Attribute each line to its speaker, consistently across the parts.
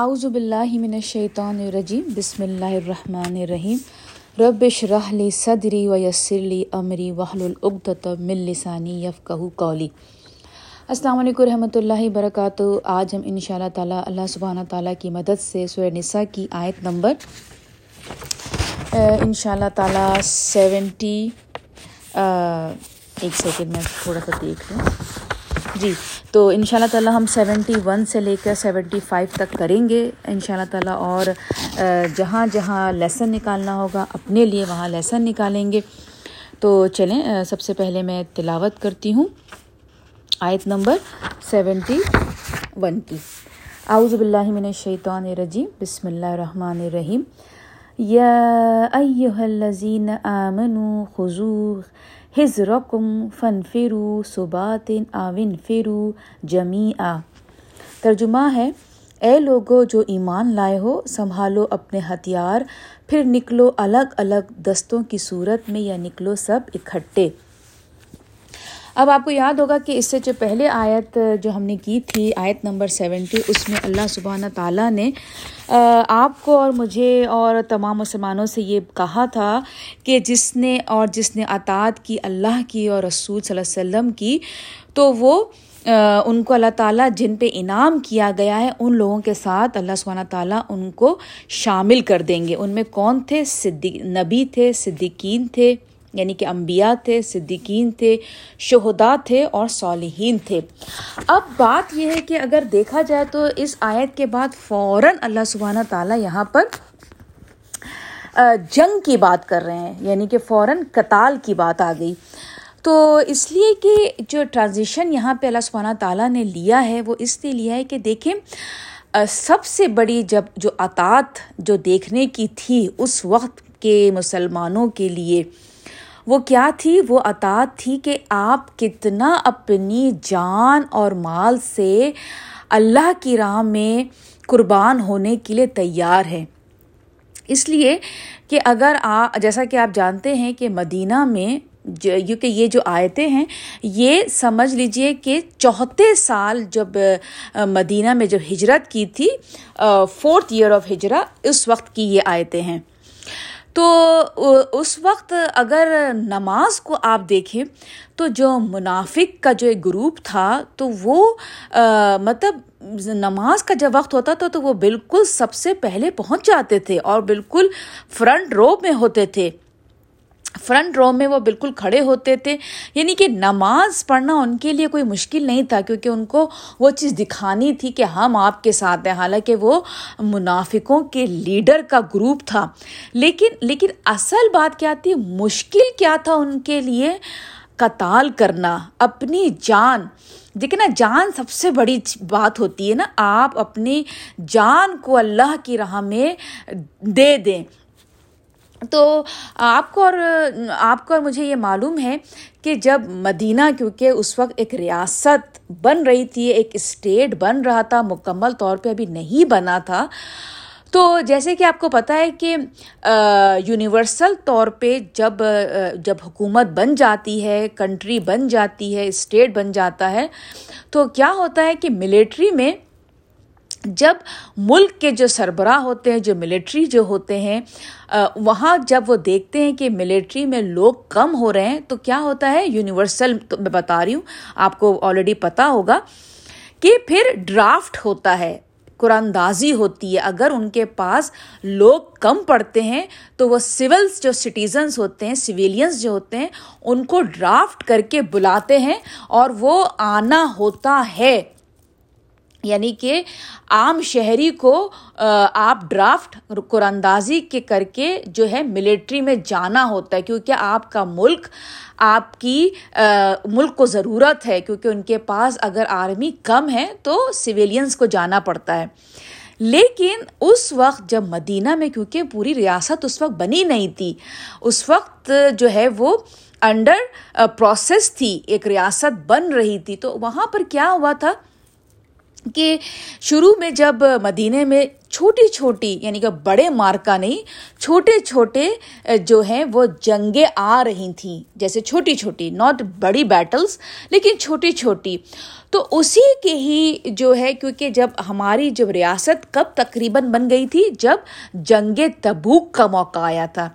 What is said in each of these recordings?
Speaker 1: اعوذ باللہ من الشیطان الرجیم، بسم اللہ الرحمن الرحیم۔ رب اشرح لی صدری ویسر لی امری، واحلل عقدۃ من لسانی یفقهوا قولی۔ السلام علیکم رحمۃ اللہ وبرکاتہ۔ آج ہم ان شاء اللہ تعالیٰ اللہ سبحانہ تعالیٰ کی مدد سے سورہ نساء کی آیت نمبر ان شاء اللہ تعالیٰ سیونٹی ایک سیکنڈ میں تھوڑا سا دیکھ لوں۔ جی تو ان شاء اللہ تعالیٰ ہم سیونٹی ون سے لے کر سیونٹی فائیو تک کریں گے۔ ان شاء اللہ تعالیٰ اور جہاں جہاں لیسن نکالنا ہوگا، اپنے لیے وہاں لیسن نکالیں گے۔ تو چلیں سب سے پہلے میں تلاوت کرتی ہوں۔ آیت نمبر سیونٹی ون کی۔ اعوذ باللہ من الشیطان الرجیم۔ بسم اللہ الرحمن الرحیم۔ یا ایہا الذین آمنوا خضوع حضرکم فنفرو صبات آون فرو جمیع ترجمہ ہے، اے لوگو جو ایمان لائے ہو، سنبھالو اپنے ہتھیار، پھر نکلو الگ الگ دستوں کی صورت میں یا نکلو سب اکٹھے۔ اب آپ کو یاد ہوگا کہ اس سے جو پہلے آیت جو ہم نے کی تھی، آیت نمبر سیونٹی، اس میں اللہ سبحانہ تعالیٰ نے آپ کو اور مجھے اور تمام مسلمانوں سے یہ کہا تھا کہ جس نے اور جس نے اطاعت کی اللہ کی اور رسول صلی اللہ علیہ وسلم کی، تو وہ ان کو اللہ تعالیٰ جن پہ انعام کیا گیا ہے، ان لوگوں کے ساتھ اللہ سبحانہ تعالیٰ ان کو شامل کر دیں گے۔ ان میں کون تھے؟ صدیق، نبی تھے، صدیقین تھے۔ یعنی کہ انبیاء تھے، صدیقین تھے، شہدا تھے اور صالحین تھے۔ اب بات یہ ہے کہ اگر دیکھا جائے تو اس آیت کے بعد فوراً اللہ سبحانہ تعالیٰ یہاں پر جنگ کی بات کر رہے ہیں یعنی کہ فوراً قتال کی بات آ گئی۔ تو اس لیے کہ جو ٹرانزیشن یہاں پہ اللہ سبحانہ تعالیٰ نے لیا ہے، وہ اس لیے لیا ہے کہ دیکھیں سب سے بڑی جب جو اطاعت جو دیکھنے کی تھی اس وقت کے مسلمانوں کے لیے وہ کیا تھی؟ وہ اطاعت تھی کہ آپ کتنا اپنی جان اور مال سے اللہ کی راہ میں قربان ہونے کے لیے تیار ہیں۔ اس لیے کہ اگر آ، جیسا کہ آپ جانتے ہیں کہ مدینہ میں کیونکہ یہ جو آیتیں ہیں، یہ سمجھ لیجیے کہ چوتھے سال جب مدینہ میں جب ہجرت کی تھی فورتھ ایئر آف ہجرا اس وقت کی یہ آیتیں ہیں۔ تو اس وقت اگر نماز کو آپ دیکھیں، تو جو منافق کا جو ایک گروپ تھا، تو وہ مطلب نماز کا جب وقت ہوتا تھا، تو وہ بالکل سب سے پہلے پہنچ جاتے تھے اور بالکل فرنٹ رو میں ہوتے تھے۔ فرنٹ رو میں وہ بالکل کھڑے ہوتے تھے یعنی کہ نماز پڑھنا ان کے لیے کوئی مشکل نہیں تھا، کیونکہ ان کو وہ چیز دکھانی تھی کہ ہم آپ کے ساتھ ہیں۔ حالانکہ وہ منافقوں کے لیڈر کا گروپ تھا۔ لیکن لیکن اصل بات کیا تھی، مشکل کیا تھا ان کے لیے؟ قتال کرنا، اپنی جان۔ دیکھیں نا جان سب سے بڑی بات ہوتی ہے نا، آپ اپنی جان کو اللہ کی راہ میں دے دیں۔ تو آپ کو اور، آپ کو اور مجھے یہ معلوم ہے کہ جب مدینہ، کیونکہ اس وقت ایک ریاست بن رہی تھی، ایک اسٹیٹ بن رہا تھا، مکمل طور پہ ابھی نہیں بنا تھا، تو جیسے کہ آپ کو پتہ ہے کہ یونیورسل طور پہ جب جب حکومت بن جاتی ہے، کنٹری بن جاتی ہے، اسٹیٹ بن جاتا ہے، تو کیا ہوتا ہے کہ ملیٹری میں جب ملک کے جو سربراہ ہوتے ہیں، جو ملٹری جو ہوتے ہیں وہاں جب وہ دیکھتے ہیں کہ ملٹری میں لوگ کم ہو رہے ہیں، تو کیا ہوتا ہے؟ یونیورسل میں بتا رہی ہوں، آپ کو آلریڈی پتہ ہوگا کہ پھر ڈرافٹ ہوتا ہے قرآن دازی ہوتی ہے۔ اگر ان کے پاس لوگ کم پڑتے ہیں، تو وہ سولس جو سٹیزنس ہوتے ہیں سویلینس جو ہوتے ہیں، ان کو ڈرافٹ کر کے بلاتے ہیں اور وہ آنا ہوتا ہے۔ یعنی کہ عام شہری کو آپ ڈرافٹ قراندازی کے کر کے جو ہے ملٹری میں جانا ہوتا ہے، کیونکہ آپ کا ملک، آپ کی ملک کو ضرورت ہے، کیونکہ ان کے پاس اگر آرمی کم ہے تو سویلینس کو جانا پڑتا ہے۔ لیکن اس وقت جب مدینہ میں، کیونکہ پوری ریاست اس وقت بنی نہیں تھی، اس وقت جو ہے وہ انڈر پروسیس تھی، ایک ریاست بن رہی تھی، تو وہاں پر کیا ہوا تھا؟ کہ شروع میں جب مدینے میں چھوٹی چھوٹی یعنی کہ بڑے مارکا نہیں، چھوٹے چھوٹے جو ہیں، وہ جنگیں آ رہی تھیں۔ جیسے چھوٹی چھوٹی ناٹ بڑی بیٹلس لیکن چھوٹی چھوٹی۔ تو اسی کے ہی جو ہے، کیونکہ جب ہماری جب ریاست کب تقریباً بن گئی تھی؟ جب جنگ تبوک کا موقع آیا تھا۔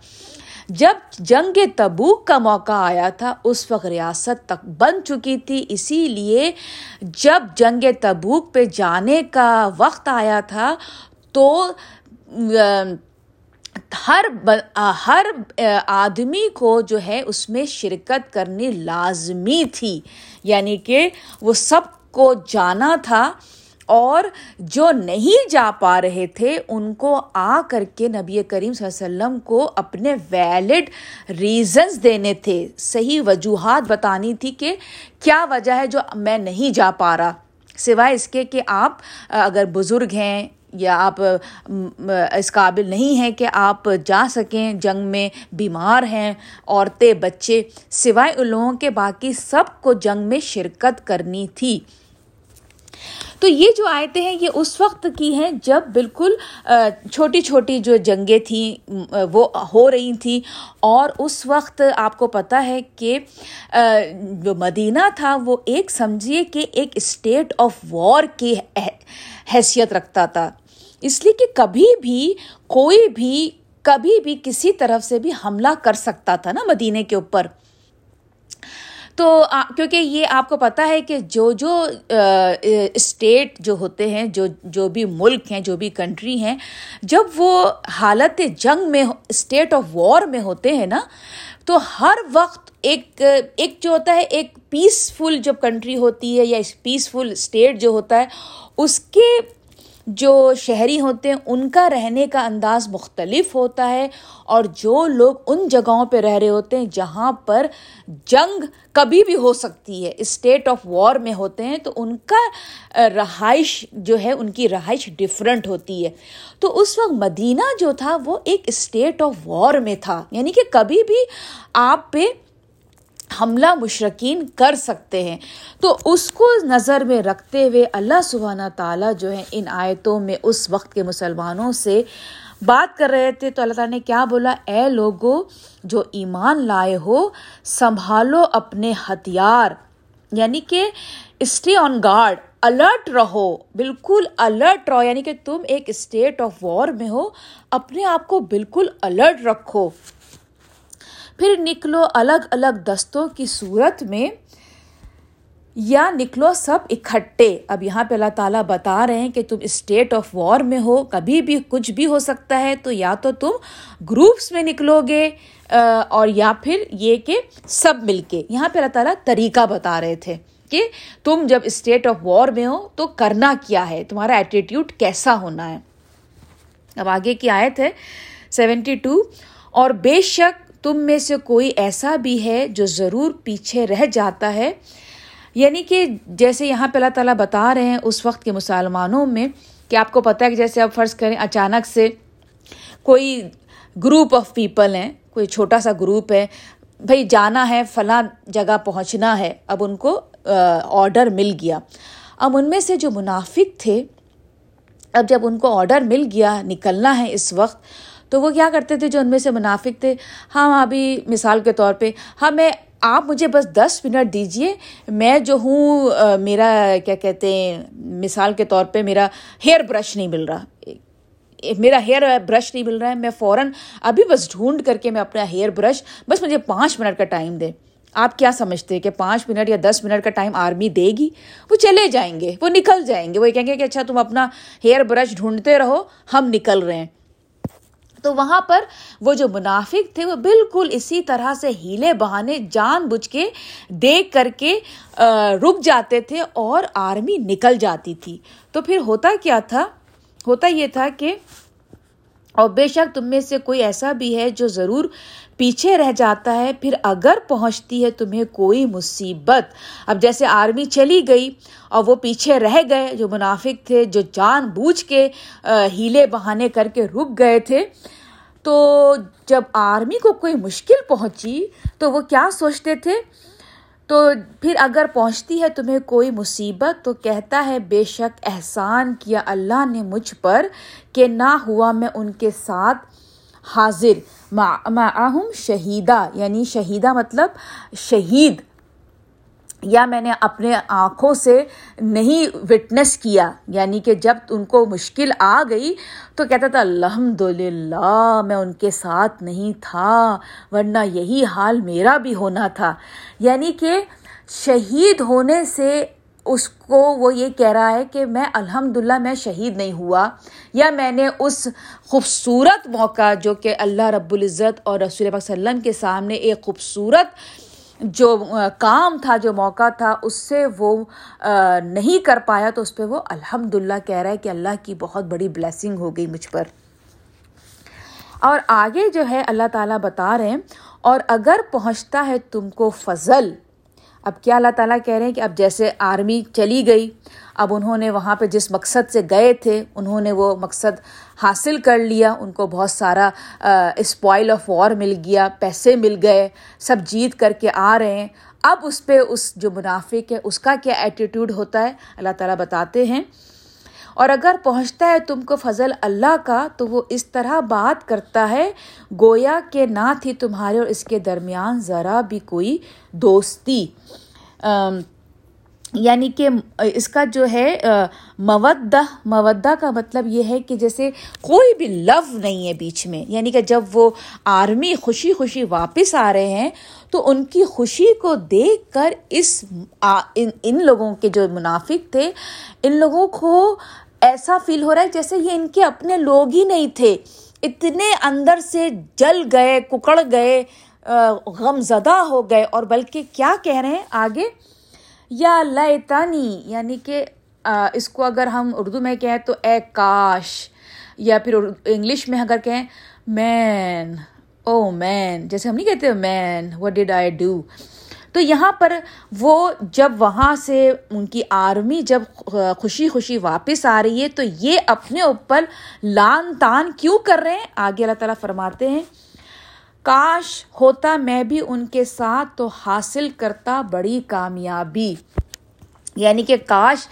Speaker 1: جب جنگ تبوک کا موقع آیا تھا، اس وقت ریاست تک بن چکی تھی، اسی لیے جب جنگ تبوک پہ جانے کا وقت آیا تھا، تو ہر ہر آدمی کو جو ہے، اس میں شرکت کرنی لازمی تھی۔ یعنی کہ وہ سب کو جانا تھا۔ اور جو نہیں جا پا رہے تھے، ان کو آ کر کے نبی کریم صلی اللہ علیہ وسلم کو اپنے ویلڈ ریزنس دینے تھے۔ صحیح وجوہات بتانی تھی کہ کیا وجہ ہے جو میں نہیں جا پا رہا۔ سوائے اس کے کہ آپ، اگر بزرگ ہیں یا آپ اس قابل نہیں ہیں کہ آپ جا سکیں، جنگ میں بیمار ہیں، عورتیں، بچے، سوائے ان لوگوں کے، باقی سب کو جنگ میں شرکت کرنی تھی۔ تو یہ جو آیتیں ہیں، یہ اس وقت کی ہیں جب بالکل چھوٹی چھوٹی جو جنگیں تھیں وہ ہو رہی تھیں۔ اور اس وقت آپ کو پتہ ہے کہ جو مدینہ تھا، وہ ایک سمجھیے کہ ایک اسٹیٹ آف وار کی حیثیت رکھتا تھا۔ اس لیے کہ کبھی بھی، کوئی بھی، کبھی بھی کسی طرف سے بھی حملہ کر سکتا تھا نا مدینے کے اوپر۔ تو کیونکہ یہ آپ کو پتہ ہے کہ جو جو اسٹیٹ جو ہوتے ہیں، جو جو بھی ملک ہیں، جو بھی کنٹری ہیں، جب وہ حالت جنگ میں اسٹیٹ آف وار میں ہوتے ہیں نا، تو ہر وقت ایک ایک جو ہوتا ہے، ایک پیسفل جب کنٹری ہوتی ہے یا پیسفل اسٹیٹ جو ہوتا ہے، اس کے جو شہری ہوتے ہیں، ان کا رہنے کا انداز مختلف ہوتا ہے۔ اور جو لوگ ان جگہوں پہ رہ رہے ہوتے ہیں، جہاں پر جنگ کبھی بھی ہو سکتی ہے اسٹیٹ آف وار میں ہوتے ہیں، تو ان کا رہائش جو ہے، ان کی رہائش ڈفرینٹ ہوتی ہے۔ تو اس وقت مدینہ جو تھا، وہ ایک اسٹیٹ آف وار میں تھا۔ یعنی کہ کبھی بھی آپ پہ حملہ مشرقین کر سکتے ہیں۔ تو اس کو نظر میں رکھتے ہوئے اللہ سبحانہ تعالیٰ جو ہے ان آیتوں میں اس وقت کے مسلمانوں سے بات کر رہے تھے۔ تو اللہ تعالیٰ نے کیا بولا؟ اے لوگو، جو ایمان لائے ہو، سنبھالو اپنے ہتھیار۔ یعنی کہ اسٹے آن گارڈ الرٹ رہو، بالکل الرٹ رہو۔ یعنی کہ تم ایک اسٹیٹ آف وار میں ہو، اپنے آپ کو بالکل الرٹ رکھو۔ پھر نکلو الگ الگ دستوں کی صورت میں، یا نکلو سب اکٹھے اب یہاں پہ اللہ تعالیٰ بتا رہے ہیں کہ تم اسٹیٹ آف وار میں ہو، کبھی بھی کچھ بھی ہو سکتا ہے۔ تو یا تو تم گروپس میں نکلو گے اور یا پھر یہ کہ سب مل کے۔ یہاں پہ اللہ تعالیٰ طریقہ بتا رہے تھے کہ تم جب اسٹیٹ آف وار میں ہو تو کرنا کیا ہے؟ تمہارا ایٹیٹیوڈ کیسا ہونا ہے؟ اب آگے کی آیت ہے سیونٹی ٹو اور بے شک تم میں سے کوئی ایسا بھی ہے جو ضرور پیچھے رہ جاتا ہے؟ یعنی کہ جیسے یہاں پہ اللہ تعالیٰ بتا رہے ہیں اس وقت کے مسلمانوں میں کہ آپ کو پتہ ہے کہ جیسے آپ فرض کریں اچانک سے کوئی گروپ آف پیپل ہیں، کوئی چھوٹا سا گروپ ہے، بھائی جانا ہے، فلاں جگہ پہنچنا ہے، اب ان کو آڈر مل گیا۔ اب ان میں سے جو منافق تھے، اب جب ان کو آڈر مل گیا، نکلنا ہے اس وقت تو وہ کیا کرتے تھے جو ان میں سے منافق تھے؟ ہاں ابھی مثال کے طور پہ ہاں میں، آپ مجھے بس دس منٹ دیجیے میں جو ہوں میرا کیا کہتے ہیں، مثال کے طور پہ میرا ہیئر برش نہیں مل رہا۔ میرا ہیئر برش نہیں مل رہا ہے، میں فوراً ابھی بس ڈھونڈ کر کے میں اپنا ہیئر برش، بس مجھے پانچ منٹ کا ٹائم دے آپ کیا سمجھتے ہیں کہ پانچ منٹ یا دس منٹ کا ٹائم آرمی دے گی؟ وہ چلے جائیں گے، وہ نکل جائیں گے۔ وہ کہیں گے کہ اچھا تم اپنا ہیئر برش ڈھونڈتے رہو، ہم نکل رہے ہیں۔ تو وہاں پر وہ جو منافق تھے وہ بالکل اسی طرح سے ہیلے بہانے جان بوجھ کے دیکھ کر کے رک جاتے تھے اور آرمی نکل جاتی تھی۔ تو پھر ہوتا کیا تھا؟ ہوتا یہ تھا کہ اور بے شک تم میں سے کوئی ایسا بھی ہے جو ضرور پیچھے رہ جاتا ہے، پھر اگر پہنچتی ہے تمہیں کوئی مصیبت۔ اب جیسے آرمی چلی گئی اور وہ پیچھے رہ گئے، جو منافق تھے، جو جان بوجھ کے ہیلے بہانے کر کے رک گئے تھے۔ تو جب آرمی کو کوئی مشکل پہنچی تو وہ کیا سوچتے تھے؟ تو پھر اگر پہنچتی ہے تمہیں کوئی مصیبت تو کہتا ہے، بے شک احسان کیا اللہ نے مجھ پر کہ نہ ہوا میں ان کے ساتھ حاضر معاہم شہیدہ یعنی شہیدہ مطلب شہید۔ یا میں نے اپنے آنکھوں سے نہیں وٹنس کیا یعنی کہ جب ان کو مشکل آ گئی تو کہتا تھا الحمد للہ میں ان کے ساتھ نہیں تھا، ورنہ یہی حال میرا بھی ہونا تھا۔ یعنی کہ شہید ہونے سے اس کو وہ یہ کہہ رہا ہے کہ میں الحمد للہ میں شہید نہیں ہوا، یا میں نے اس خوبصورت موقع جو کہ اللہ رب العزت اور رسول وسلم کے سامنے ایک خوبصورت جو کام تھا، جو موقع تھا، اس سے وہ نہیں کر پایا تو اس پہ وہ الحمد للہ کہہ رہا ہے کہ اللہ کی بہت بڑی بلیسنگ ہو گئی مجھ پر۔ اور آگے جو ہے، اللہ تعالیٰ بتا رہے ہیں، اور اگر پہنچتا ہے تم کو فضل اب کیا اللہ تعالیٰ کہہ رہے ہیں کہ اب جیسے آرمی چلی گئی، اب انہوں نے وہاں پہ جس مقصد سے گئے تھے، انہوں نے وہ مقصد حاصل کر لیا، ان کو بہت سارا اسپوائل آف وار مل گیا، پیسے مل گئے، سب جیت کر کے آ رہے ہیں۔ اب اس پہ اس جو منافق ہے، اس کا کیا ایٹیٹیوڈ ہوتا ہے؟ اللہ تعالیٰ بتاتے ہیں۔ اور اگر پہنچتا ہے تم کو فضل اللہ کا، تو وہ اس طرح بات کرتا ہے، گویا کہ نہ تھی تمہارے اور اس کے درمیان ذرا بھی کوئی دوستی۔ یعنی کہ اس کا جو ہے مودہ مودہ کا مطلب یہ ہے کہ جیسے کوئی بھی لو نہیں ہے بیچ میں۔ یعنی کہ جب وہ آرمی خوشی خوشی واپس آ رہے ہیں، تو ان کی خوشی کو دیکھ کر اس ان لوگوں کے جو منافق تھے، ان لوگوں کو ایسا فیل ہو رہا ہے جیسے یہ ان کے اپنے لوگ ہی نہیں تھے۔ اتنے اندر سے جل گئے، ککڑ گئے غم زدہ ہو گئے۔ اور بلکہ کیا کہہ رہے ہیں آگے؟ یا لیتانی یعنی کہ اس کو اگر ہم اردو میں کہیں تو اے کاش، یا پھر انگلش میں اگر کہیں مین، او مین، جیسے ہم نہیں کہتے مین وٹ ڈڈ آئی ڈو تو یہاں پر وہ جب وہاں سے ان کی آرمی جب خوشی خوشی واپس آ رہی ہے تو یہ اپنے اوپر لان تان کیوں کر رہے ہیں؟ آگے اللہ تعالیٰ فرماتے ہیں، کاش ہوتا میں بھی ان کے ساتھ تو حاصل کرتا بڑی کامیابی۔ یعنی کہ کاش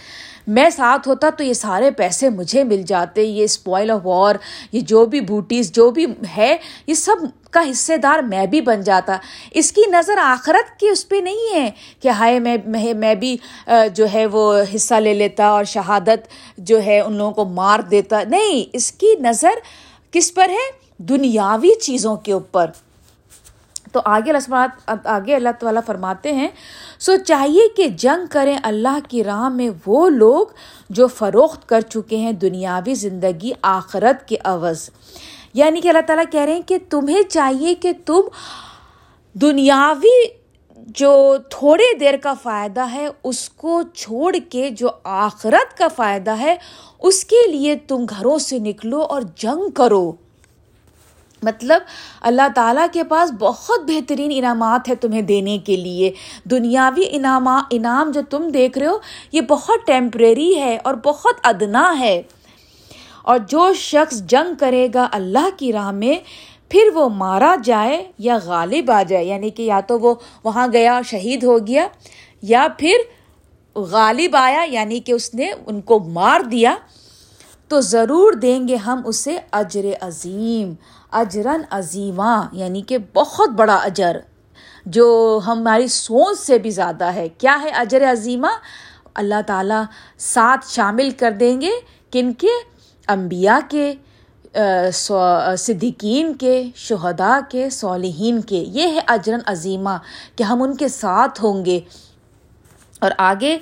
Speaker 1: میں ساتھ ہوتا تو یہ سارے پیسے مجھے مل جاتے، یہ اسپوائل آف وار یہ جو بھی بوٹیز جو بھی ہے، یہ سب کا حصے دار میں بھی بن جاتا۔ اس کی نظر آخرت کی اس پہ نہیں ہے کہ ہائے میں میں بھی جو ہے وہ حصہ لے لیتا اور شہادت جو ہے ان لوگوں کو مار دیتا۔ نہیں، اس کی نظر کس پر ہے؟ دنیاوی چیزوں کے اوپر۔ تو آگے آگے اللہ تعالیٰ فرماتے ہیں سو چاہیے کہ جنگ کریں اللہ کی راہ میں وہ لوگ جو فروخت کر چکے ہیں دنیاوی زندگی آخرت کے عوض۔ یعنی کہ اللہ تعالیٰ کہہ رہے ہیں کہ تمہیں چاہیے کہ تم دنیاوی جو تھوڑے دیر کا فائدہ ہے، اس کو چھوڑ کے جو آخرت کا فائدہ ہے، اس کے لیے تم گھروں سے نکلو اور جنگ کرو۔ مطلب اللہ تعالیٰ کے پاس بہت بہترین انعامات ہے تمہیں دینے کے لیے۔ دنیاوی انعامات انعام جو تم دیکھ رہے ہو، یہ بہت ٹیمپریری ہے اور بہت ادنا ہے۔ اور جو شخص جنگ کرے گا اللہ کی راہ میں، پھر وہ مارا جائے یا غالب آ جائے۔ یعنی کہ یا تو وہ وہاں گیا، شہید ہو گیا، یا پھر غالب آیا یعنی کہ اس نے ان کو مار دیا۔ تو ضرور دیں گے ہم اسے اجر عظیم۔ اجرن عظیمہ یعنی کہ بہت بڑا اجر، جو ہماری سوچ سے بھی زیادہ ہے۔ کیا ہے اجر عظیمہ اللہ تعالیٰ ساتھ شامل کر دیں گے کن کے؟ انبیاء کے صدیقین کے، شہداء کے، صالحین کے۔ یہ ہے اجرن عظیمہ کہ ہم ان کے ساتھ ہوں گے۔ اور آگے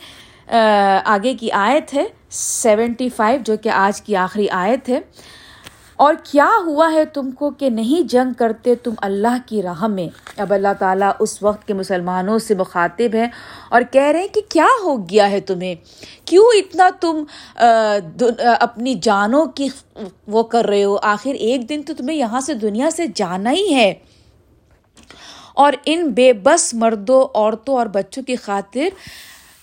Speaker 1: آگے کی آیت ہے سیونٹی فائیو، جو کہ آج کی آخری آیت ہے۔ اور کیا ہوا ہے تم کو کہ نہیں جنگ کرتے تم اللہ کی راہ میں؟ اب اللہ تعالیٰ اس وقت کے مسلمانوں سے مخاطب ہے اور کہہ رہے ہیں کہ کیا ہو گیا ہے تمہیں؟ کیوں اتنا تم اپنی جانوں کی وہ کر رہے ہو؟ آخر ایک دن تو تمہیں یہاں سے دنیا سے جانا ہی ہے۔ اور ان بے بس مردوں، عورتوں اور بچوں کی خاطر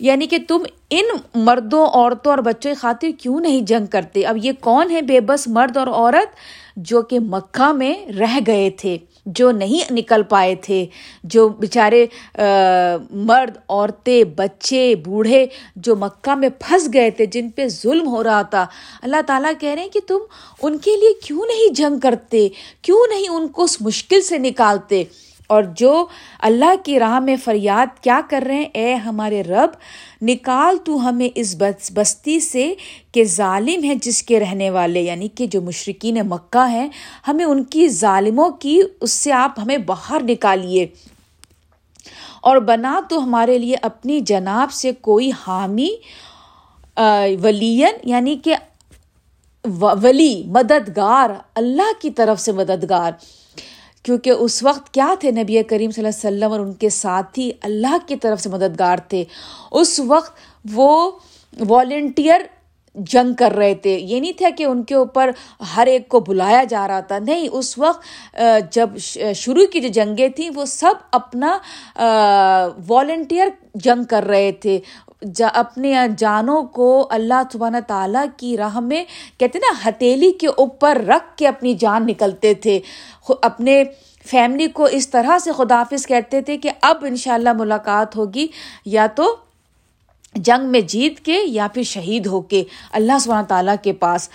Speaker 1: یعنی کہ تم ان مردوں، عورتوں اور بچوں کی خاطر کیوں نہیں جنگ کرتے؟ اب یہ کون ہے بے بس مرد اور عورت جو کہ مکہ میں رہ گئے تھے، جو نہیں نکل پائے تھے، جو بیچارے مرد، عورتیں، بچے، بوڑھے جو مکہ میں پھنس گئے تھے، جن پہ ظلم ہو رہا تھا۔ اللہ تعالیٰ کہہ رہے ہیں کہ تم ان کے لیے کیوں نہیں جنگ کرتے؟ کیوں نہیں ان کو اس مشکل سے نکالتے؟ اور جو اللہ کی راہ میں فریاد کیا کر رہے ہیں؟ اے ہمارے رب، نکال تو ہمیں اس بستی سے کہ ظالم ہے جس کے رہنے والے یعنی کہ جو مشرقین مکہ ہیں، ہمیں ان کی ظالموں کی، اس سے آپ ہمیں باہر نکالیے۔ اور بنا تو ہمارے لیے اپنی جناب سے کوئی حامی ولین یعنی کہ ولی، مددگار، اللہ کی طرف سے مددگار۔ کیونکہ اس وقت کیا تھے نبی کریم صلی اللہ علیہ وسلم اور ان کے ساتھی اللہ کی طرف سے مددگار تھے؟ اس وقت وہ والنٹیئر جنگ کر رہے تھے۔ یہ نہیں تھا کہ ان کے اوپر ہر ایک کو بلایا جا رہا تھا۔ نہیں، اس وقت جب شروع کی جو جنگیں تھیں، وہ سب اپنا والنٹیئر جنگ کر رہے تھے۔ جا اپنے جانوں کو اللہ سبحانہ تعالیٰ کی راہ میں، کہتے نا ہتیلی کے اوپر رکھ کے اپنی جان نکلتے تھے۔ اپنے فیملی کو اس طرح سے خدافظ کہتے تھے کہ اب ان شاء اللہ ملاقات ہوگی، یا تو جنگ میں جیت کے یا پھر شہید ہو کے اللہ سبحانہ تعالیٰ کے پاس۔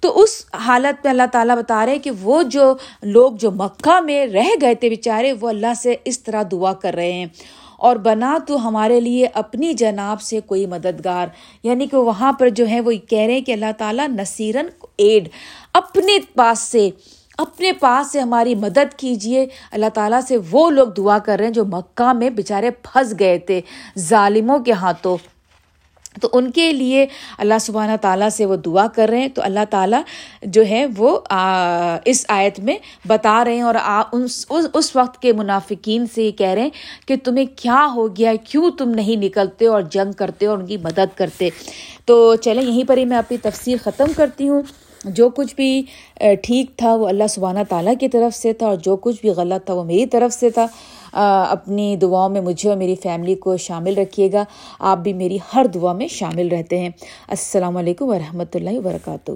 Speaker 1: تو اس حالت میں اللہ تعالیٰ بتا رہے کہ وہ جو لوگ جو مکہ میں رہ گئے تھے بیچارے، وہ اللہ سے اس طرح دعا کر رہے ہیں۔ اور بنا تو ہمارے لیے اپنی جناب سے کوئی مددگار۔ یعنی کہ وہاں پر جو ہے وہ کہہ رہے ہیں کہ اللہ تعالیٰ نصیرن ایڈ اپنے پاس سے، اپنے پاس سے ہماری مدد کیجیے اللہ تعالیٰ سے وہ لوگ دعا کر رہے ہیں جو مکہ میں بیچارے پھنس گئے تھے، ظالموں کے ہاتھوں۔ تو ان کے لیے اللہ سبحانہ تعالیٰ سے وہ دعا کر رہے ہیں۔ تو اللہ تعالیٰ جو ہے وہ اس آیت میں بتا رہے ہیں اور اس وقت کے منافقین سے یہ کہہ رہے ہیں کہ تمہیں کیا ہو گیا، کیوں تم نہیں نکلتے اور جنگ کرتے اور ان کی مدد کرتے۔ تو چلیں، یہیں پر ہی میں اپنی تفسیر ختم کرتی ہوں۔ جو کچھ بھی ٹھیک تھا وہ اللہ سبحانہ تعالیٰ کی طرف سے تھا اور جو کچھ بھی غلط تھا وہ میری طرف سے تھا۔ اپنی دعاؤں میں مجھے اور میری فیملی کو شامل رکھیے گا۔ آپ بھی میری ہر دعا میں شامل رہتے ہیں۔ السلام علیکم ورحمۃ اللہ وبرکاتہ۔